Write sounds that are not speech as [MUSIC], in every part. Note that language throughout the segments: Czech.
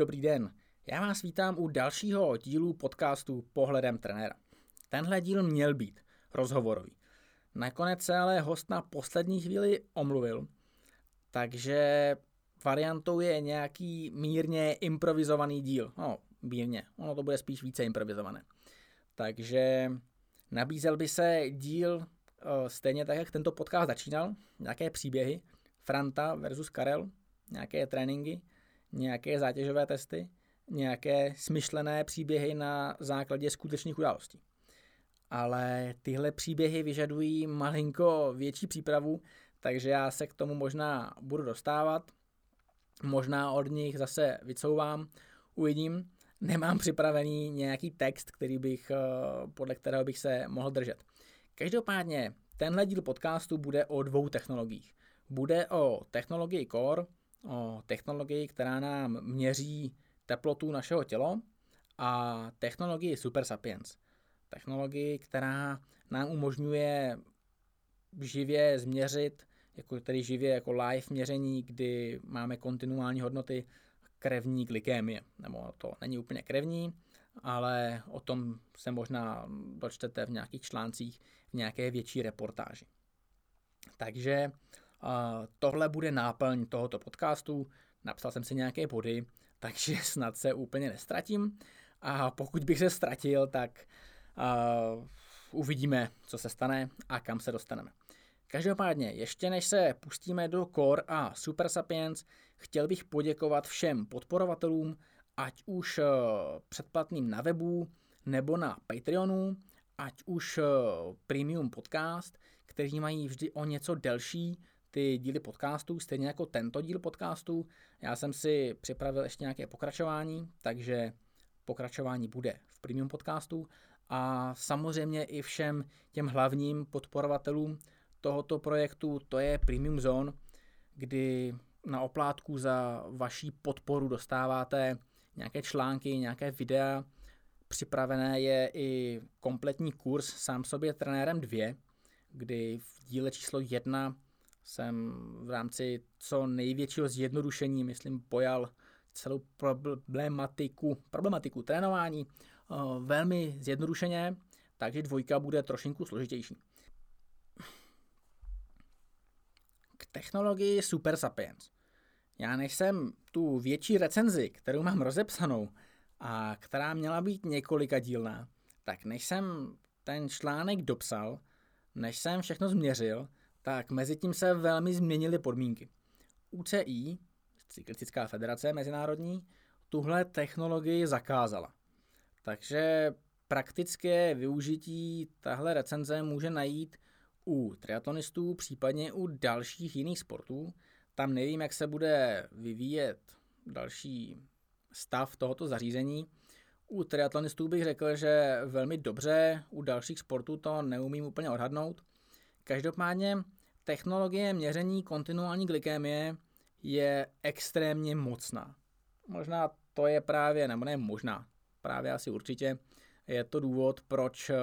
Dobrý den, já vás vítám u dalšího dílu podcastu Pohledem trenéra. Tenhle díl měl být rozhovorový. Nakonec se ale host na poslední chvíli omluvil, takže variantou je nějaký mírně improvizovaný díl. No, mírně, ono to bude spíš více improvizované. Takže nabízel by se díl eh, stejně tak, jak tento podcast začínal, nějaké příběhy, Franta versus Karel, nějaké tréninky, nějaké zátěžové testy, nějaké smyšlené příběhy na základě skutečných událostí. Ale tyhle příběhy vyžadují malinko větší přípravu, takže já se k tomu možná budu dostávat. Možná od nich zase vycouvám, uvidím. Nemám připravený nějaký text, který bych, eh, podle kterého bych se mohl držet. Každopádně tenhle díl podcastu bude o dvou technologiích. Bude o technologii Core, o technologii, která nám měří teplotu našeho těla a technologii Super Sapiens. Technologii, která nám umožňuje živě změřit, jako tedy živě jako live měření, kdy máme kontinuální hodnoty krevní glykémie. Nebo to není úplně krevní, ale o tom se možná dočtete v nějakých článcích, v nějaké větší reportáži. Takže tohle bude náplň tohoto podcastu. Napsal jsem si nějaké body, [LAUGHS] takže snad se úplně nestratím. A pokud bych se ztratil, tak uvidíme, co se stane a kam se dostaneme. Každopádně, ještě než se pustíme do Core a Super Sapiens, chtěl bych poděkovat všem podporovatelům, ať už uh, předplatným na webu nebo na Patreonu, ať už uh, Premium Podcast, kteří mají vždy o něco delší ty díly podcastů, stejně jako tento díl podcastu. Já jsem si připravil ještě nějaké pokračování, takže pokračování bude v premium podcastu a samozřejmě i všem těm hlavním podporovatelům tohoto projektu, to je Premium Zone, kdy na oplátku za vaší podporu dostáváte nějaké články, nějaké videa, připravené je i kompletní kurz sám sobě trenérem 2, kdy v díle číslo 1 jsem v rámci co největšího zjednodušení, myslím, pojal celou problematiku, problematiku trénování eh, velmi zjednodušeně, takže dvojka bude trošinku složitější. K technologii Super Sapiens. Já než jsem tu větší recenzi, kterou mám rozepsanou a která měla být několika dílná, tak než jsem ten článek dopsal, než jsem všechno změřil, tak mezi tím se velmi změnily podmínky. UCI, Cyklistická federace mezinárodní, tuhle technologii zakázala. Takže praktické využití tahle recenze může najít u triatlonistů, případně u dalších jiných sportů. Tam nevím, jak se bude vyvíjet další stav tohoto zařízení. U triatlonistů bych řekl, že velmi dobře, u dalších sportů to neumím úplně odhadnout. Každopádně technologie měření kontinuální glykémie je extrémně mocná. Možná to je právě, nebo ne možná, právě asi určitě, je to důvod, proč eh,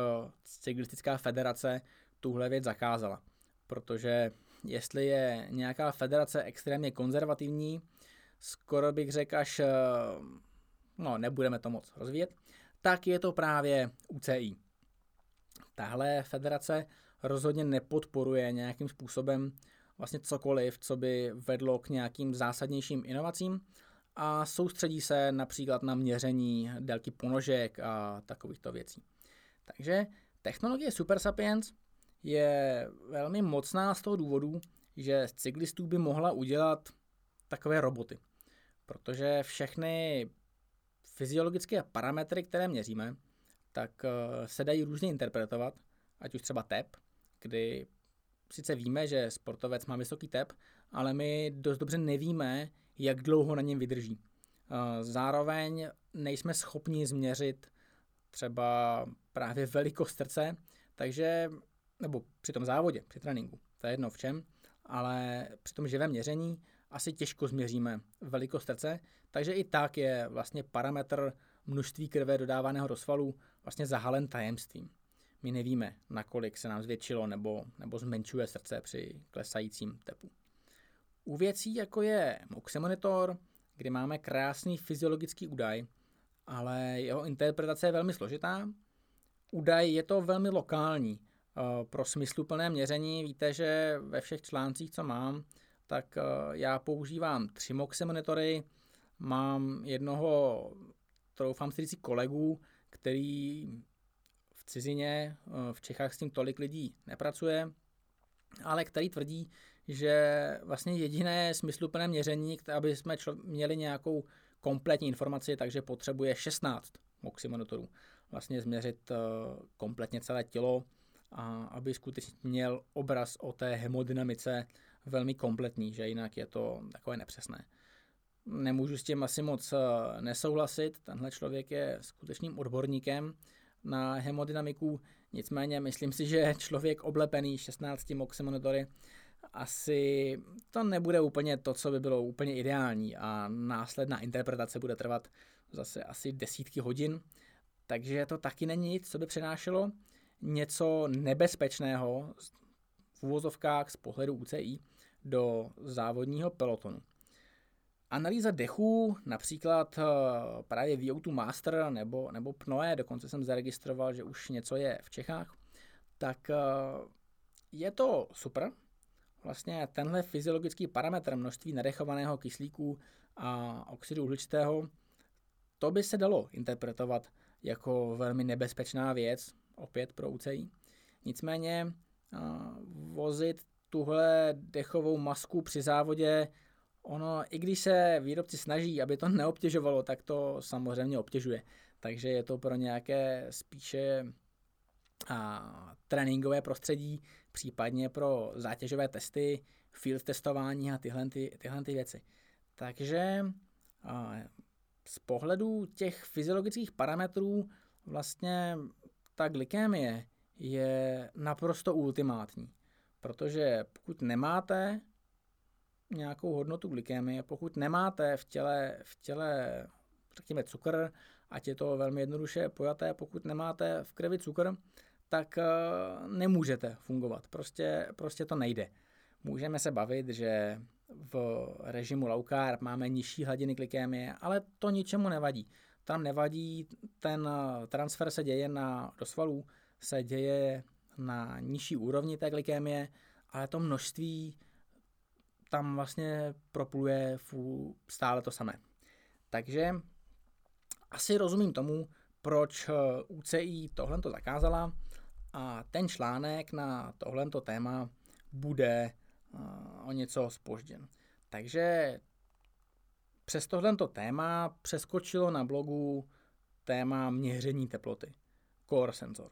cyklistická federace tuhle věc zakázala. Protože jestli je nějaká federace extrémně konzervativní, skoro bych řekl až, eh, no nebudeme to moc rozvíjet, tak je to právě UCI. Tahle federace rozhodně nepodporuje nějakým způsobem vlastně cokoliv, co by vedlo k nějakým zásadnějším inovacím a soustředí se například na měření délky ponožek a takovýchto věcí. Takže technologie Super Sapiens je velmi mocná z toho důvodu, že z cyklistů by mohla udělat takové roboty. Protože všechny fyziologické parametry, které měříme, tak eh, se dají různě interpretovat, ať už třeba tep, kdy sice víme, že sportovec má vysoký tep, ale my dost dobře nevíme, jak dlouho na něm vydrží. Eh, zároveň nejsme schopni změřit třeba právě velikost srdce, takže, nebo při tom závodě, při tréninku, to je jedno v čem, ale při tom živém měření asi těžko změříme velikost srdce, takže i tak je vlastně parametr množství krve dodávaného do svalů vlastně zahalen tajemstvím my nevíme, nakolik se nám zvětšilo nebo, nebo zmenšuje srdce při klesajícím tepu. U věcí, jako je Moxie Monitor, kdy máme krásný fyziologický údaj, ale jeho interpretace je velmi složitá. Údaj je to velmi lokální. Eh, pro smysluplné měření víte, že ve všech článcích, co mám, tak eh, já používám tři moxe monitory, mám jednoho, troufám si říct, kolegu, který v cizině, eh, v Čechách s tím tolik lidí nepracuje, ale který tvrdí, že vlastně jediné smysluplné měření, aby jsme člo- měli nějakou kompletní informaci, takže potřebuje 16 monitorů. Vlastně změřit uh, kompletně celé tělo, a aby skutečně měl obraz o té hemodynamice velmi kompletní, že jinak je to takové nepřesné. Nemůžu s tím asi moc eh, nesouhlasit, tenhle člověk je skutečným odborníkem na hemodynamiku, nicméně myslím si, že člověk oblepený 16 moxy monitory asi to nebude úplně to, co by bylo úplně ideální. A následná interpretace bude trvat zase asi desítky hodin, takže to taky není nic, co by přinášelo něco nebezpečného v úvozovkách z pohledu UCI do závodního pelotonu. Analýza dechů, například eh, právě VO2 Master nebo, nebo PNOE, dokonce jsem zaregistroval, že už něco je v Čechách, tak eh, je to super, vlastně tenhle fyziologický parametr množství nadechovaného kyslíku a oxidu uhličitého, to by se dalo interpretovat jako velmi nebezpečná věc, opět pro UCI. Nicméně vozit tuhle dechovou masku při závodě, ono, i když se výrobci snaží, aby to [LAUGHS] neobtěžovalo, tak to samozřejmě obtěžuje. Takže je to pro nějaké spíše a, tréninkové prostředí, případně pro zátěžové testy, field testování a tyhle, ty, tyhle ty věci. Takže a, z pohledu těch fyziologických parametrů vlastně ta glykémie je naprosto ultimátní. Protože pokud nemáte nějakou hodnotu glykémie, pokud nemáte v těle, v těle řekněme cukr, ať je to velmi jednoduše pojaté, pokud nemáte v krvi cukr, tak uh, nemůžete fungovat. Prostě, prostě to nejde. Můžeme se bavit, že v režimu low carb máme nižší hladiny glykémie, ale to ničemu nevadí. Tam nevadí, ten eh, transfer se děje na, do svalů, se děje na nižší úrovni té glykémie, ale to množství tam vlastně propluje stále to samé. Takže asi rozumím tomu, proč eh, UCI tohle to zakázala a ten článek na tohle téma bude uh, o něco spožděn. Takže přes tohle téma přeskočilo na blogu téma měření teploty, core sensor.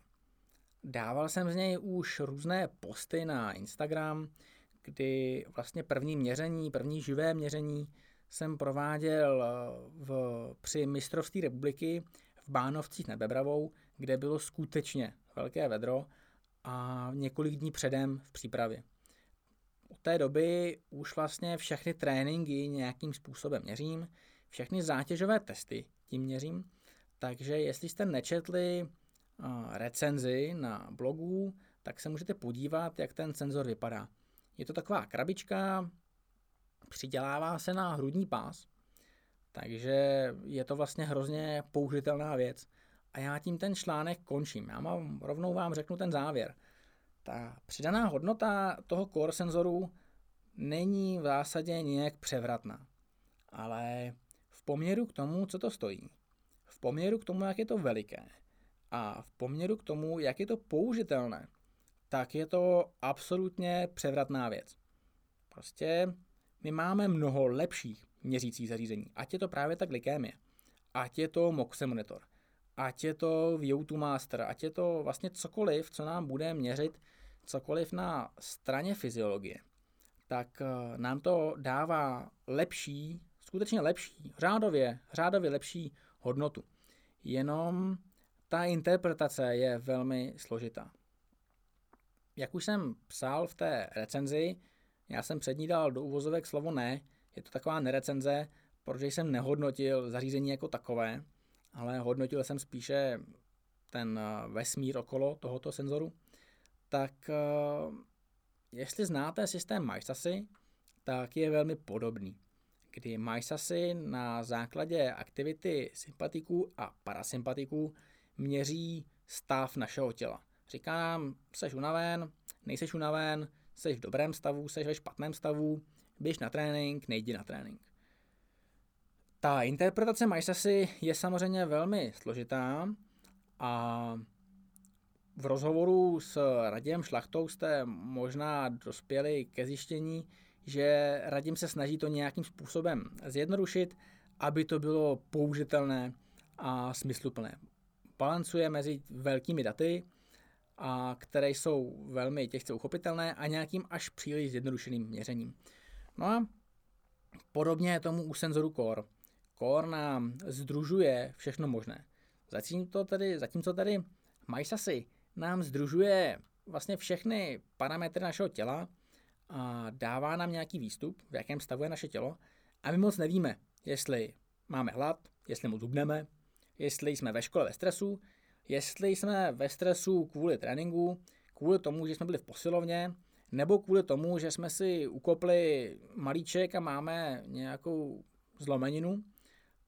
Dával jsem z něj už různé posty na Instagram, kdy vlastně první měření, první živé měření jsem prováděl eh, v, při mistrovství republiky v Bánovcích nad Bebravou, kde bylo skutečně velké vedro a několik dní předem v přípravě. Od té doby už vlastně všechny tréninky nějakým způsobem měřím, všechny zátěžové testy tím měřím, takže jestli jste nečetli recenzi na blogu, tak se můžete podívat, jak ten senzor vypadá. Je to taková krabička, přidělává se na hrudní pás, takže je to vlastně hrozně použitelná věc. A já tím ten článek končím. Já mám, rovnou vám řeknu ten závěr. Ta přidaná hodnota toho core senzoru není v zásadě nějak převratná, ale v poměru k tomu, co to stojí, v poměru k tomu, jak je to veliké a v poměru k tomu, jak je to použitelné, tak je to absolutně převratná věc. Prostě my máme mnoho lepších měřících zařízení, ať je to právě ta glykémie, ať je to Moxe monitor, ať je to VO2 Master, ať je to vlastně cokoliv, co nám bude měřit cokoliv na straně fyziologie, tak eh, nám to dává lepší, skutečně lepší, řádově, řádově lepší hodnotu. Jenom ta interpretace je velmi složitá. Jak už jsem psal v té recenzi, já jsem před ní dal do uvozovek slovo ne, je to taková nerecenze, protože jsem nehodnotil zařízení jako takové, ale hodnotil jsem spíše ten eh, vesmír okolo tohoto senzoru, tak eh, jestli znáte systém MyStasy, tak je velmi podobný, kdy majsasy na základě aktivity sympatiků a parasympatiků měří stav našeho těla. Říká nám, seš unaven, nejseš unaven, seš v dobrém stavu, seš ve špatném stavu, běž na trénink, nejdi na trénink. Ta interpretace majsasy je samozřejmě velmi složitá a v rozhovoru s Radiem Šlachtou jste možná dospěli ke zjištění, že Radim se snaží to nějakým způsobem zjednodušit, aby to bylo použitelné a smysluplné. Balancuje mezi velkými daty, a které jsou velmi těžce uchopitelné a nějakým až příliš zjednodušeným měřením. No a podobně je tomu u senzoru Core. Core nám združuje všechno možné. Zatímco tady, zatímco tady MySasy nám združuje vlastně všechny parametry našeho těla a dává nám nějaký výstup, v jakém stavu je naše tělo a my moc nevíme, jestli máme hlad, jestli moc zubneme, jestli jsme ve škole ve stresu, jestli jsme ve stresu kvůli tréninku, kvůli tomu, že jsme byli v posilovně, nebo kvůli tomu, že jsme si ukopli malíček a máme nějakou zlomeninu,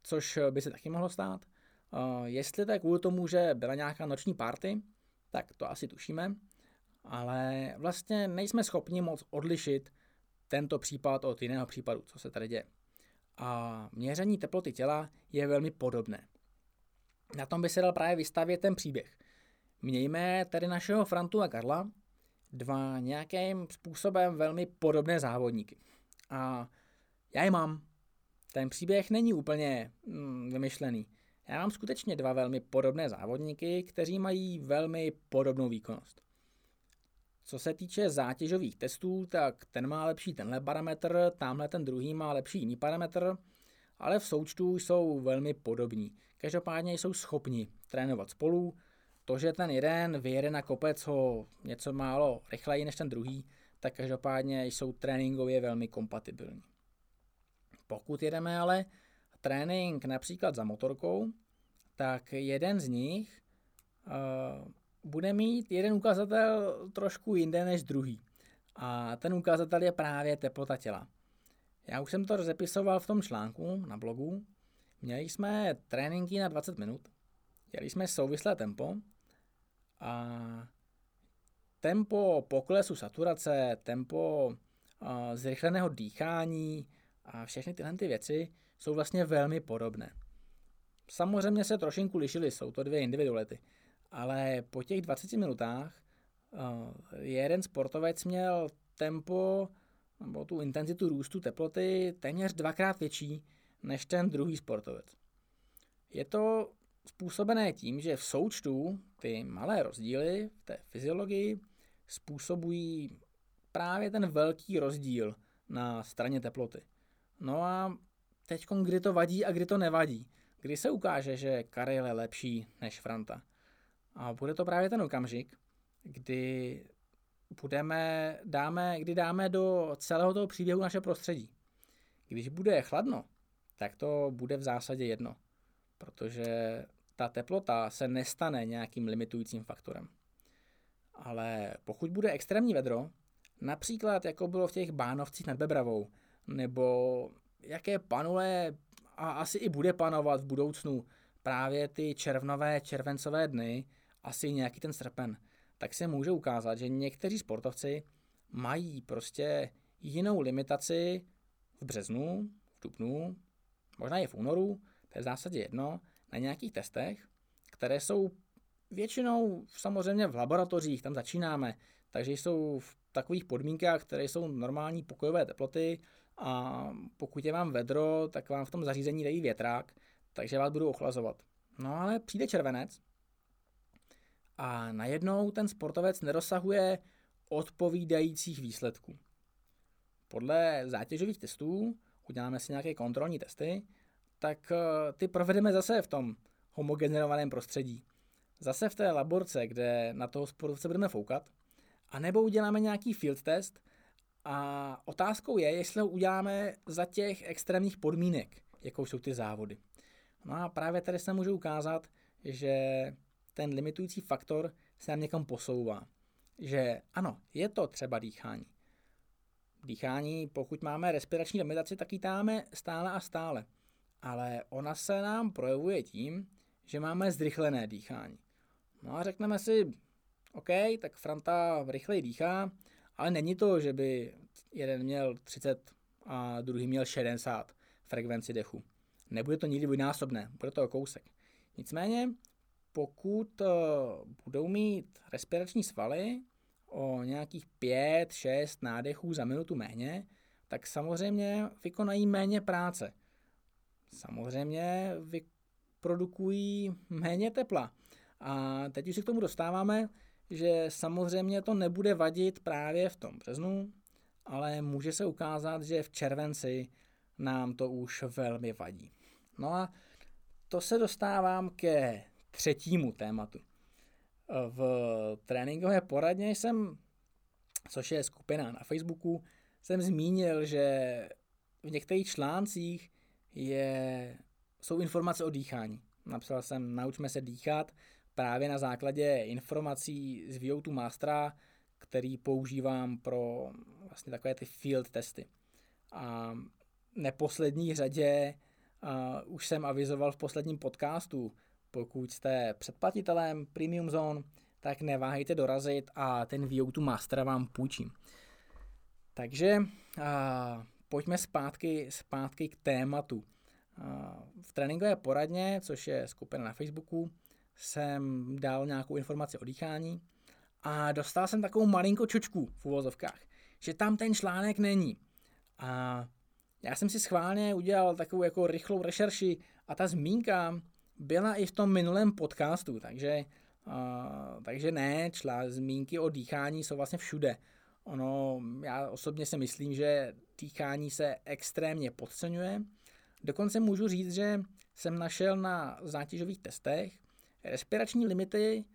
což by se taky mohlo stát. Uh, jestli to je kvůli tomu, že byla nějaká noční party, tak to asi tušíme, ale vlastně nejsme schopni moc odlišit tento případ od jiného případu, co se tady děje. A měření teploty těla je velmi podobné. Na tom by se dal právě vystavět ten příběh. Mějme tady našeho Frantu a Karla, dva nějakým způsobem velmi podobné závodníky. A já je mám. Ten příběh není úplně mm, vymyšlený. Já mám skutečně dva velmi podobné závodníky, kteří mají velmi podobnou výkonnost. Co se týče zátěžových testů, tak ten má lepší tenhle parametr, tamhle ten druhý má lepší jiný parametr, ale v součtu jsou velmi podobní. Každopádně jsou schopni trénovat spolu, to, že ten jeden vyjede na kopec ho něco málo rychleji než ten druhý, tak každopádně jsou tréninkově velmi kompatibilní. Pokud jedeme ale trénink například za motorkou, tak jeden z nich uh, bude mít jeden ukazatel trošku jinde než druhý. A ten ukazatel je právě teplota těla. Já už jsem to rozepisoval v tom článku na blogu. Měli jsme tréninky na 20 minut, dělali jsme souvislé tempo a tempo poklesu saturace, tempo zrychleného dýchání a všechny tyhle ty věci jsou vlastně velmi podobné. Samozřejmě se trošinku lišily, jsou to dvě individuality, ale po těch 20 minutách jeden sportovec měl tempo nebo tu intenzitu růstu teploty téměř dvakrát větší než ten druhý sportovec. Je to způsobené tím, že v součtu ty malé rozdíly v té fyziologii způsobují právě ten velký rozdíl na straně teploty. No a teď kdy to vadí a kdy to nevadí. Kdy se ukáže, že Karel je lepší než Franta. A bude to právě ten okamžik, kdy budeme, dáme, kdy dáme do celého toho příběhu naše prostředí. Když bude chladno, tak to bude v zásadě jedno, protože ta teplota se nestane nějakým limitujícím faktorem. Ale pokud bude extrémní vedro, například jako bylo v těch bánovcích nad Bebravou, nebo jaké panuje a asi i bude panovat v budoucnu právě ty červnové, červencové dny, asi nějaký ten srpen, tak se může ukázat, že někteří sportovci mají prostě jinou limitaci v březnu, v dubnu, možná i v únoru, to je v zásadě jedno, na nějakých testech, které jsou většinou samozřejmě v laboratořích, tam začínáme, takže jsou v takových podmínkách, které jsou normální pokojové teploty a pokud je vám vedro, tak vám v tom zařízení dají větrák, takže vás budou ochlazovat. No ale přijde červenec a najednou ten sportovec nedosahuje odpovídajících výsledků. Podle zátěžových testů uděláme si nějaké kontrolní testy, tak eh, ty provedeme zase v tom homogenerovaném prostředí. Zase v té laborce, kde na toho sportovce budeme foukat, a nebo uděláme nějaký field test a otázkou je, jestli ho uděláme za těch extrémních podmínek, jakou jsou ty závody. No a právě tady se může ukázat, že ten limitující faktor se nám někam posouvá. Že ano, je to třeba dýchání. dýchání, pokud máme respirační limitaci, tak ji táme stále a stále. Ale ona se nám projevuje tím, že máme zrychlené dýchání. No a řekneme si, OK, tak Franta rychleji dýchá, ale není to, že by jeden měl 30 a druhý měl 60 frekvenci dechu. Nebude to nikdy dvojnásobné, bude to kousek. Nicméně, pokud uh, budou mít respirační svaly o nějakých 5-6 nádechů za minutu méně, tak samozřejmě vykonají méně práce. Samozřejmě vyprodukují méně tepla. A teď už se k tomu dostáváme, že samozřejmě to nebude vadit právě v tom březnu, ale může se ukázat, že v červenci nám to už velmi vadí. No a to se dostávám ke třetímu tématu. V tréninkové poradně jsem, což je skupina na Facebooku, jsem zmínil, že v některých článcích je, jsou informace o dýchání. Napsal jsem Naučme se dýchat právě na základě informací z VO2 Mastera, který používám pro vlastně takové ty field testy. A neposlední řadě uh, už jsem avizoval v posledním podcastu, pokud jste předplatitelem Premium Zone, tak neváhejte dorazit a ten VO2 Master vám půjčím. Takže uh, pojďme zpátky, zpátky k tématu. Uh, v tréninkové poradně, což je skupina na Facebooku, jsem dal nějakou informaci o dýchání a dostal jsem takovou malinkou čočku v uvozovkách, že tam ten článek není. A já jsem si schválně udělal takovou jako rychlou rešerši a ta zmínka byla i v tom minulém podcastu, takže, uh, takže ne, člá, zmínky o dýchání jsou vlastně všude. Ono, já osobně si myslím, že dýchání se extrémně podceňuje. Dokonce můžu říct, že jsem našel na zátěžových testech respirační limity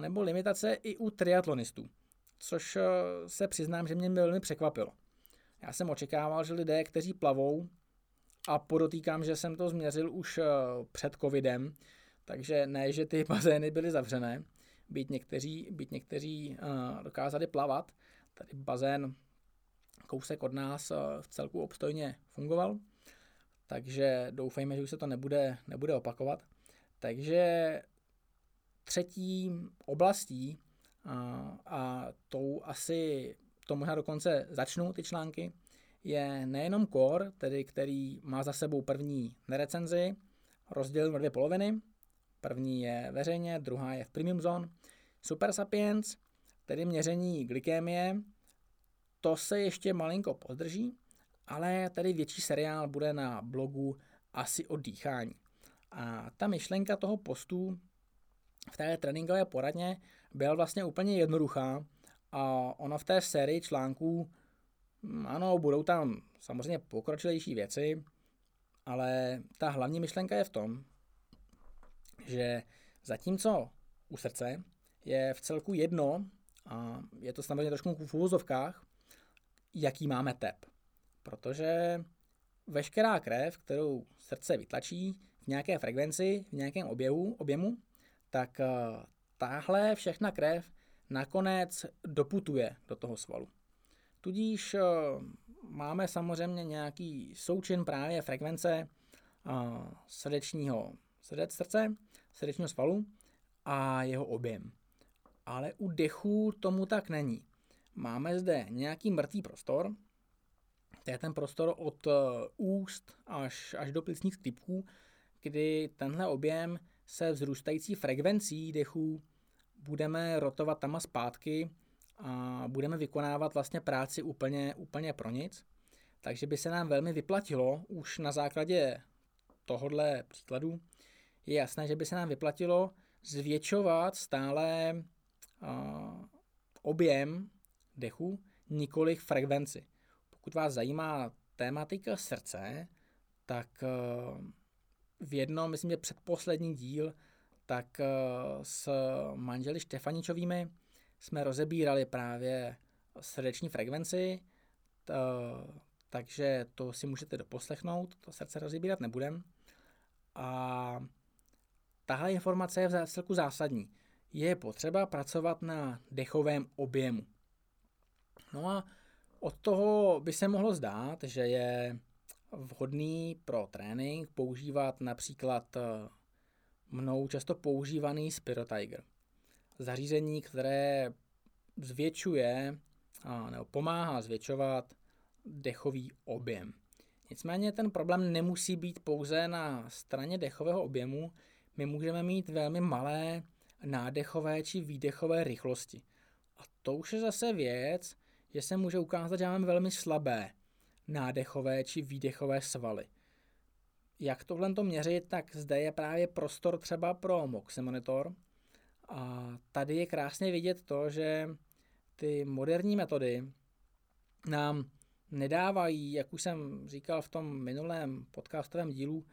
nebo limitace i u triatlonistů, což se přiznám, že mě velmi překvapilo. Já jsem očekával, že lidé, kteří plavou, a podotýkám, že jsem to změřil už před covidem, takže ne, že ty [LAUGHS] bazény byly zavřené, byť někteří, byť někteří dokázali plavat. Tady bazén kousek od nás v celku obstojně fungoval, takže doufejme, že už se to nebude, nebude opakovat. Takže třetí oblastí a, a tou asi, to možná dokonce začnou ty články, je nejenom core, tedy který má za sebou první nerecenzi, rozdělen na dvě poloviny. První je veřejně, druhá je v Premium Zone. Super Sapiens, tedy měření glykémie, to se ještě malinko pozdrží, ale tady větší seriál bude na blogu asi o dýchání. A ta myšlenka toho postu v té tréninkové poradně byla vlastně úplně jednoduchá a ona v té sérii článků, ano, budou tam samozřejmě pokročilejší věci, ale ta hlavní myšlenka je v tom, že zatímco u srdce je v celku jedno, a je to samozřejmě trošku v úvozovkách, jaký máme tep. Protože veškerá krev, kterou srdce vytlačí v nějaké frekvenci, v nějakém objevu, objemu, tak eh, táhle všechna krev nakonec doputuje do toho svalu. Tudíž eh, máme samozřejmě nějaký součin právě frekvence eh, srdečního srdec srdce, srdečního svalu a jeho objem. Ale u dechu tomu tak není. Máme zde nějaký mrtvý prostor, to je ten prostor od úst až, až do plicních skrypků, kdy tenhle objem se vzrůstající frekvencí dechů budeme rotovat tam a zpátky a budeme vykonávat vlastně práci úplně, úplně pro nic. Takže by se nám velmi vyplatilo už na základě tohohle příkladu je jasné, že by se nám vyplatilo zvětšovat stále uh, objem dechu, nikoli frekvenci. Pokud vás zajímá tématika srdce, tak uh, v jednom, myslím, že předposlední díl, tak eh, s manželi Štefaničovými jsme rozebírali právě srdeční frekvenci, t, takže to si můžete doposlechnout, to srdce rozebírat nebudem. A tahle informace je v celku zásadní. Je potřeba pracovat na dechovém objemu. No a Od toho by se mohlo zdát, že je vhodný pro trénink používat například eh, mnou často používaný Tiger. Zařízení, které zvětšuje nebo pomáhá zvětšovat dechový objem. Nicméně ten problém nemusí být pouze na straně dechového objemu, my můžeme mít velmi malé nádechové či výdechové rychlosti. A to už je zase věc, že se může ukázat, že máme velmi slabé nádechové či výdechové svaly. Jak tohle to měřit, tak zde je právě prostor třeba pro Moxy Monitor. A tady je krásně vidět to, že ty moderní metody nám nedávají, jak už jsem říkal v tom minulém podcastovém dílu,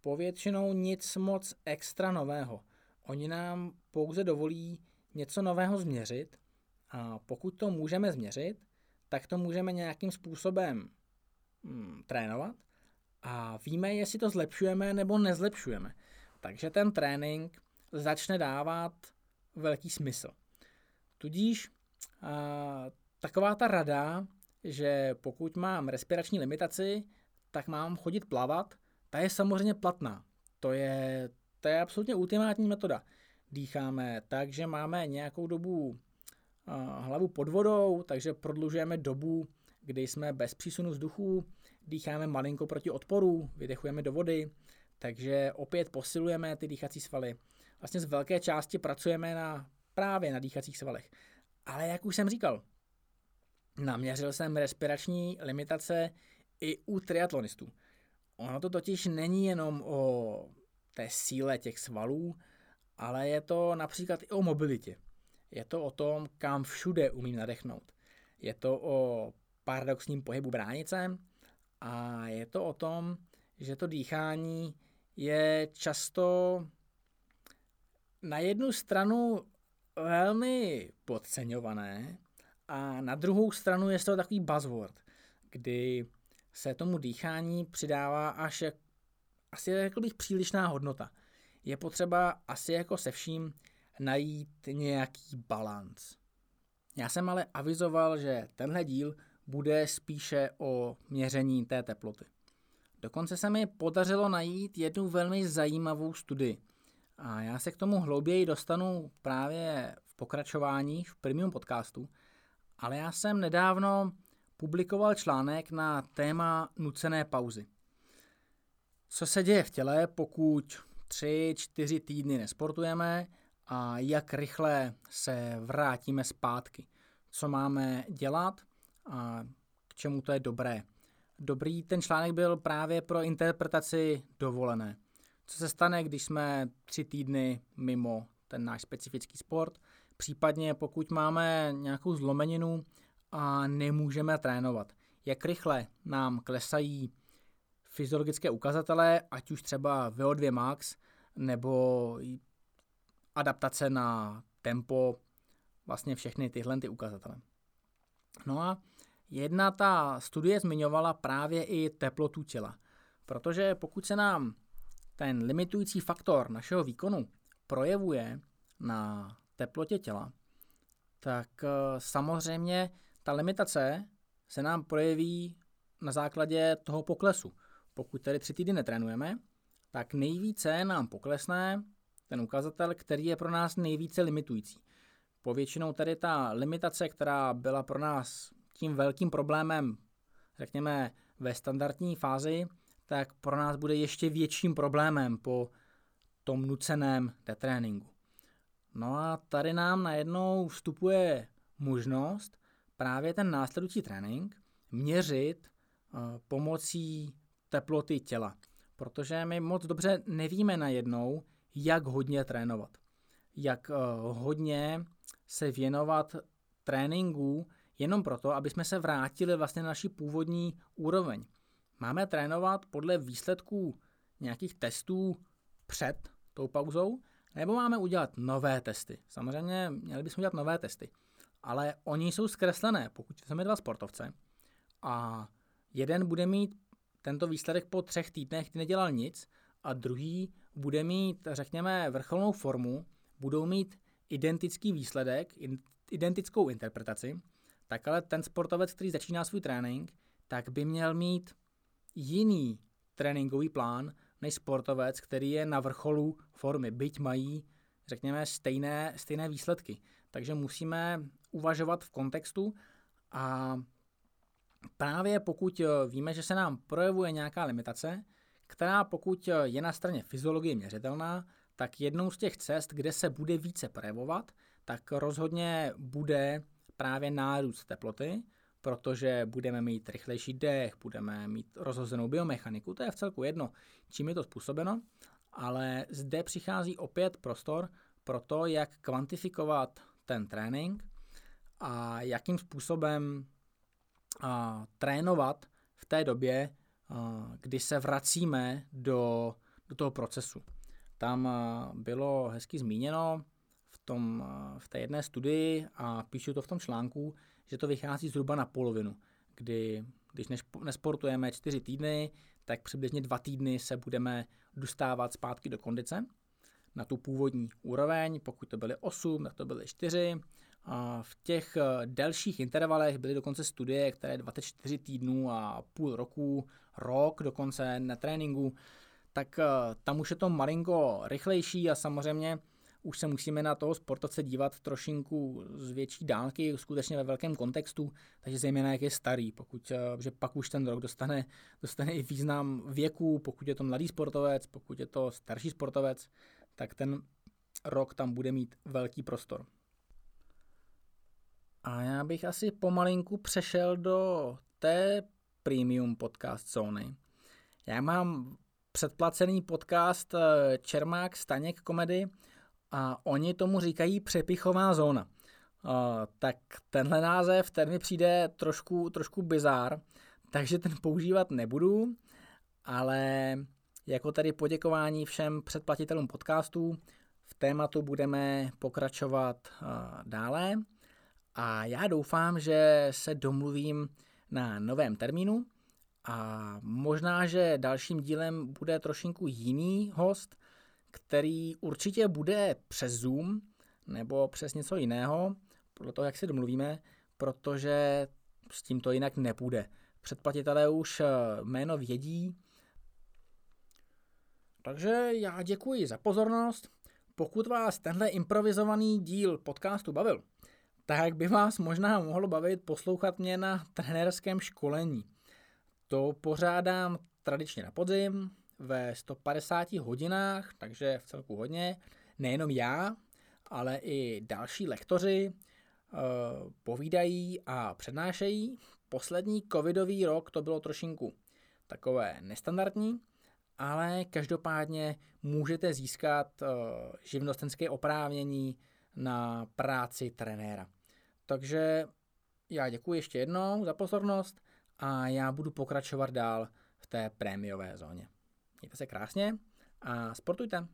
povětšinou nic moc extra nového. Oni nám pouze dovolí něco nového změřit a pokud to můžeme změřit, tak to můžeme nějakým způsobem hmm, trénovat a víme, jestli to zlepšujeme nebo nezlepšujeme. Takže ten trénink začne dávat velký smysl. Tudíž a, taková ta rada, že pokud mám respirační limitaci, tak mám chodit plavat, ta je samozřejmě platná. To je, to je absolutně ultimátní metoda. Dýcháme tak, že máme nějakou dobu hlavu pod vodou, takže prodlužujeme dobu, kdy jsme bez přísunu vzduchu, dýcháme malinko proti odporu, vydechujeme do vody, takže opět posilujeme ty dýchací svaly. Vlastně z velké části pracujeme na, právě na dýchacích svalech. Ale jak už jsem říkal, naměřil jsem respirační limitace i u triatlonistů. Ono to totiž není jenom o té síle těch svalů, ale je to například i o mobilitě. Je to o tom, kam všude umím nadechnout. Je to o paradoxním pohybu bránice a je to o tom, že to dýchání je často na jednu stranu velmi podceňované a na druhou stranu je to takový buzzword, kdy se tomu dýchání přidává až jak, asi jako bych přílišná hodnota. Je potřeba asi jako se vším najít nějaký balans. Já jsem ale avizoval, že tenhle díl bude spíše o měření té teploty. Dokonce se mi podařilo najít jednu velmi zajímavou studii. A já se k tomu hlouběji dostanu právě v pokračování v premium podcastu, ale já jsem nedávno publikoval článek na téma nucené pauzy. Co se děje v těle, pokud 3-4 týdny nesportujeme a jak rychle se vrátíme zpátky. Co máme dělat a k čemu to je dobré. Dobrý ten článek byl právě pro interpretaci dovolené. Co se stane, když jsme tři týdny mimo ten náš specifický sport, případně pokud máme nějakou zlomeninu a nemůžeme trénovat. Jak rychle nám klesají fyziologické ukazatele, ať už třeba VO2 max nebo adaptace na tempo, vlastně všechny tyhle ty ukazatele. No a jedna ta studie zmiňovala právě i teplotu těla, protože pokud se nám ten limitující faktor našeho výkonu projevuje na teplotě těla, tak eh, samozřejmě ta limitace se nám projeví na základě toho poklesu. Pokud tedy tři týdny netrénujeme, tak nejvíce nám poklesne ten ukazatel, který je pro nás nejvíce limitující. Povětšinou tedy ta limitace, která byla pro nás tím velkým problémem, řekněme, ve standardní fázi, tak pro nás bude ještě větším problémem po tom nuceném detréninku. No a tady nám najednou vstupuje možnost právě ten následující trénink měřit uh, pomocí teploty těla. Protože my moc dobře nevíme najednou, jak hodně trénovat. Jak uh, hodně se věnovat tréninku jenom proto, aby jsme se vrátili vlastně na naši původní úroveň. Máme trénovat podle výsledků nějakých testů před tou pauzou, nebo máme udělat nové testy. Samozřejmě měli bychom udělat nové testy, ale oni jsou zkreslené, pokud jsme dva sportovce a jeden bude mít tento výsledek po třech týdnech, kdy nedělal nic, a druhý bude mít, řekněme, vrcholnou formu, budou mít identický výsledek, identickou interpretaci, tak ale ten sportovec, který začíná svůj trénink, tak by měl mít jiný tréninkový plán než sportovec, který je na vrcholu formy, byť mají, řekněme, stejné, stejné výsledky. Takže musíme uvažovat v kontextu a právě pokud eh, víme, že se nám projevuje nějaká limitace, která pokud eh, je na straně fyziologie měřitelná, tak jednou z těch cest, kde se bude více projevovat, tak rozhodně bude právě nárůst teploty, protože budeme mít rychlejší dech, budeme mít rozhozenou biomechaniku, to je v celku jedno, čím je to způsobeno, ale zde přichází opět prostor pro to, jak kvantifikovat ten trénink a jakým způsobem a, trénovat v té době, a, kdy se vracíme do, do toho procesu. Tam a, bylo hezky zmíněno v, tom, a, v té jedné studii a píšu to v tom článku, že to vychází zhruba na polovinu, kdy když nesportujeme čtyři týdny, tak přibližně dva týdny se budeme dostávat zpátky do kondice na tu původní úroveň, pokud to byly 8, tak to byly 4. A v těch eh, delších intervalech byly dokonce studie, které 24 týdnů a půl roku, rok dokonce na tréninku, tak eh, tam už je to malinko rychlejší a samozřejmě už se musíme na toho sportovce dívat trošinku z větší dálky, skutečně ve velkém kontextu, takže zejména jak je starý, pokud, eh, že pak už ten rok dostane, dostane i význam věku, pokud je to mladý sportovec, pokud je to starší sportovec, tak ten rok tam bude mít velký prostor. A já bych asi pomalinku přešel do té premium podcast zóny. Já mám předplacený podcast eh, Čermák Staněk komedy a oni tomu říkají přepichová zóna. Uh, tak tenhle název, ten mi přijde trošku, trošku bizár, takže ten používat nebudu, ale jako tady poděkování všem předplatitelům podcastů v tématu budeme pokračovat uh, dále a já doufám, že se domluvím na novém termínu a možná, že dalším dílem bude trošinku jiný host, který určitě bude přes Zoom nebo přes něco jiného, podle toho, jak si domluvíme, protože s tím to jinak nepůjde. Předplatitelé už eh, jméno vědí. Takže já děkuji za pozornost. Pokud vás tenhle improvizovaný díl podcastu bavil, tak by vás možná mohlo bavit poslouchat mě na trenérském školení. To pořádám tradičně na podzim, ve 150 hodinách, takže v celku hodně. Nejenom já, ale i další lektoři uh, povídají a přednášejí. Poslední covidový rok to bylo trošinku takové nestandardní, ale každopádně můžete získat uh, živnostenské oprávnění na práci trenéra. Takže já děkuji ještě jednou za pozornost a já budu pokračovat dál v té prémiové zóně. Mějte se krásně a sportujte.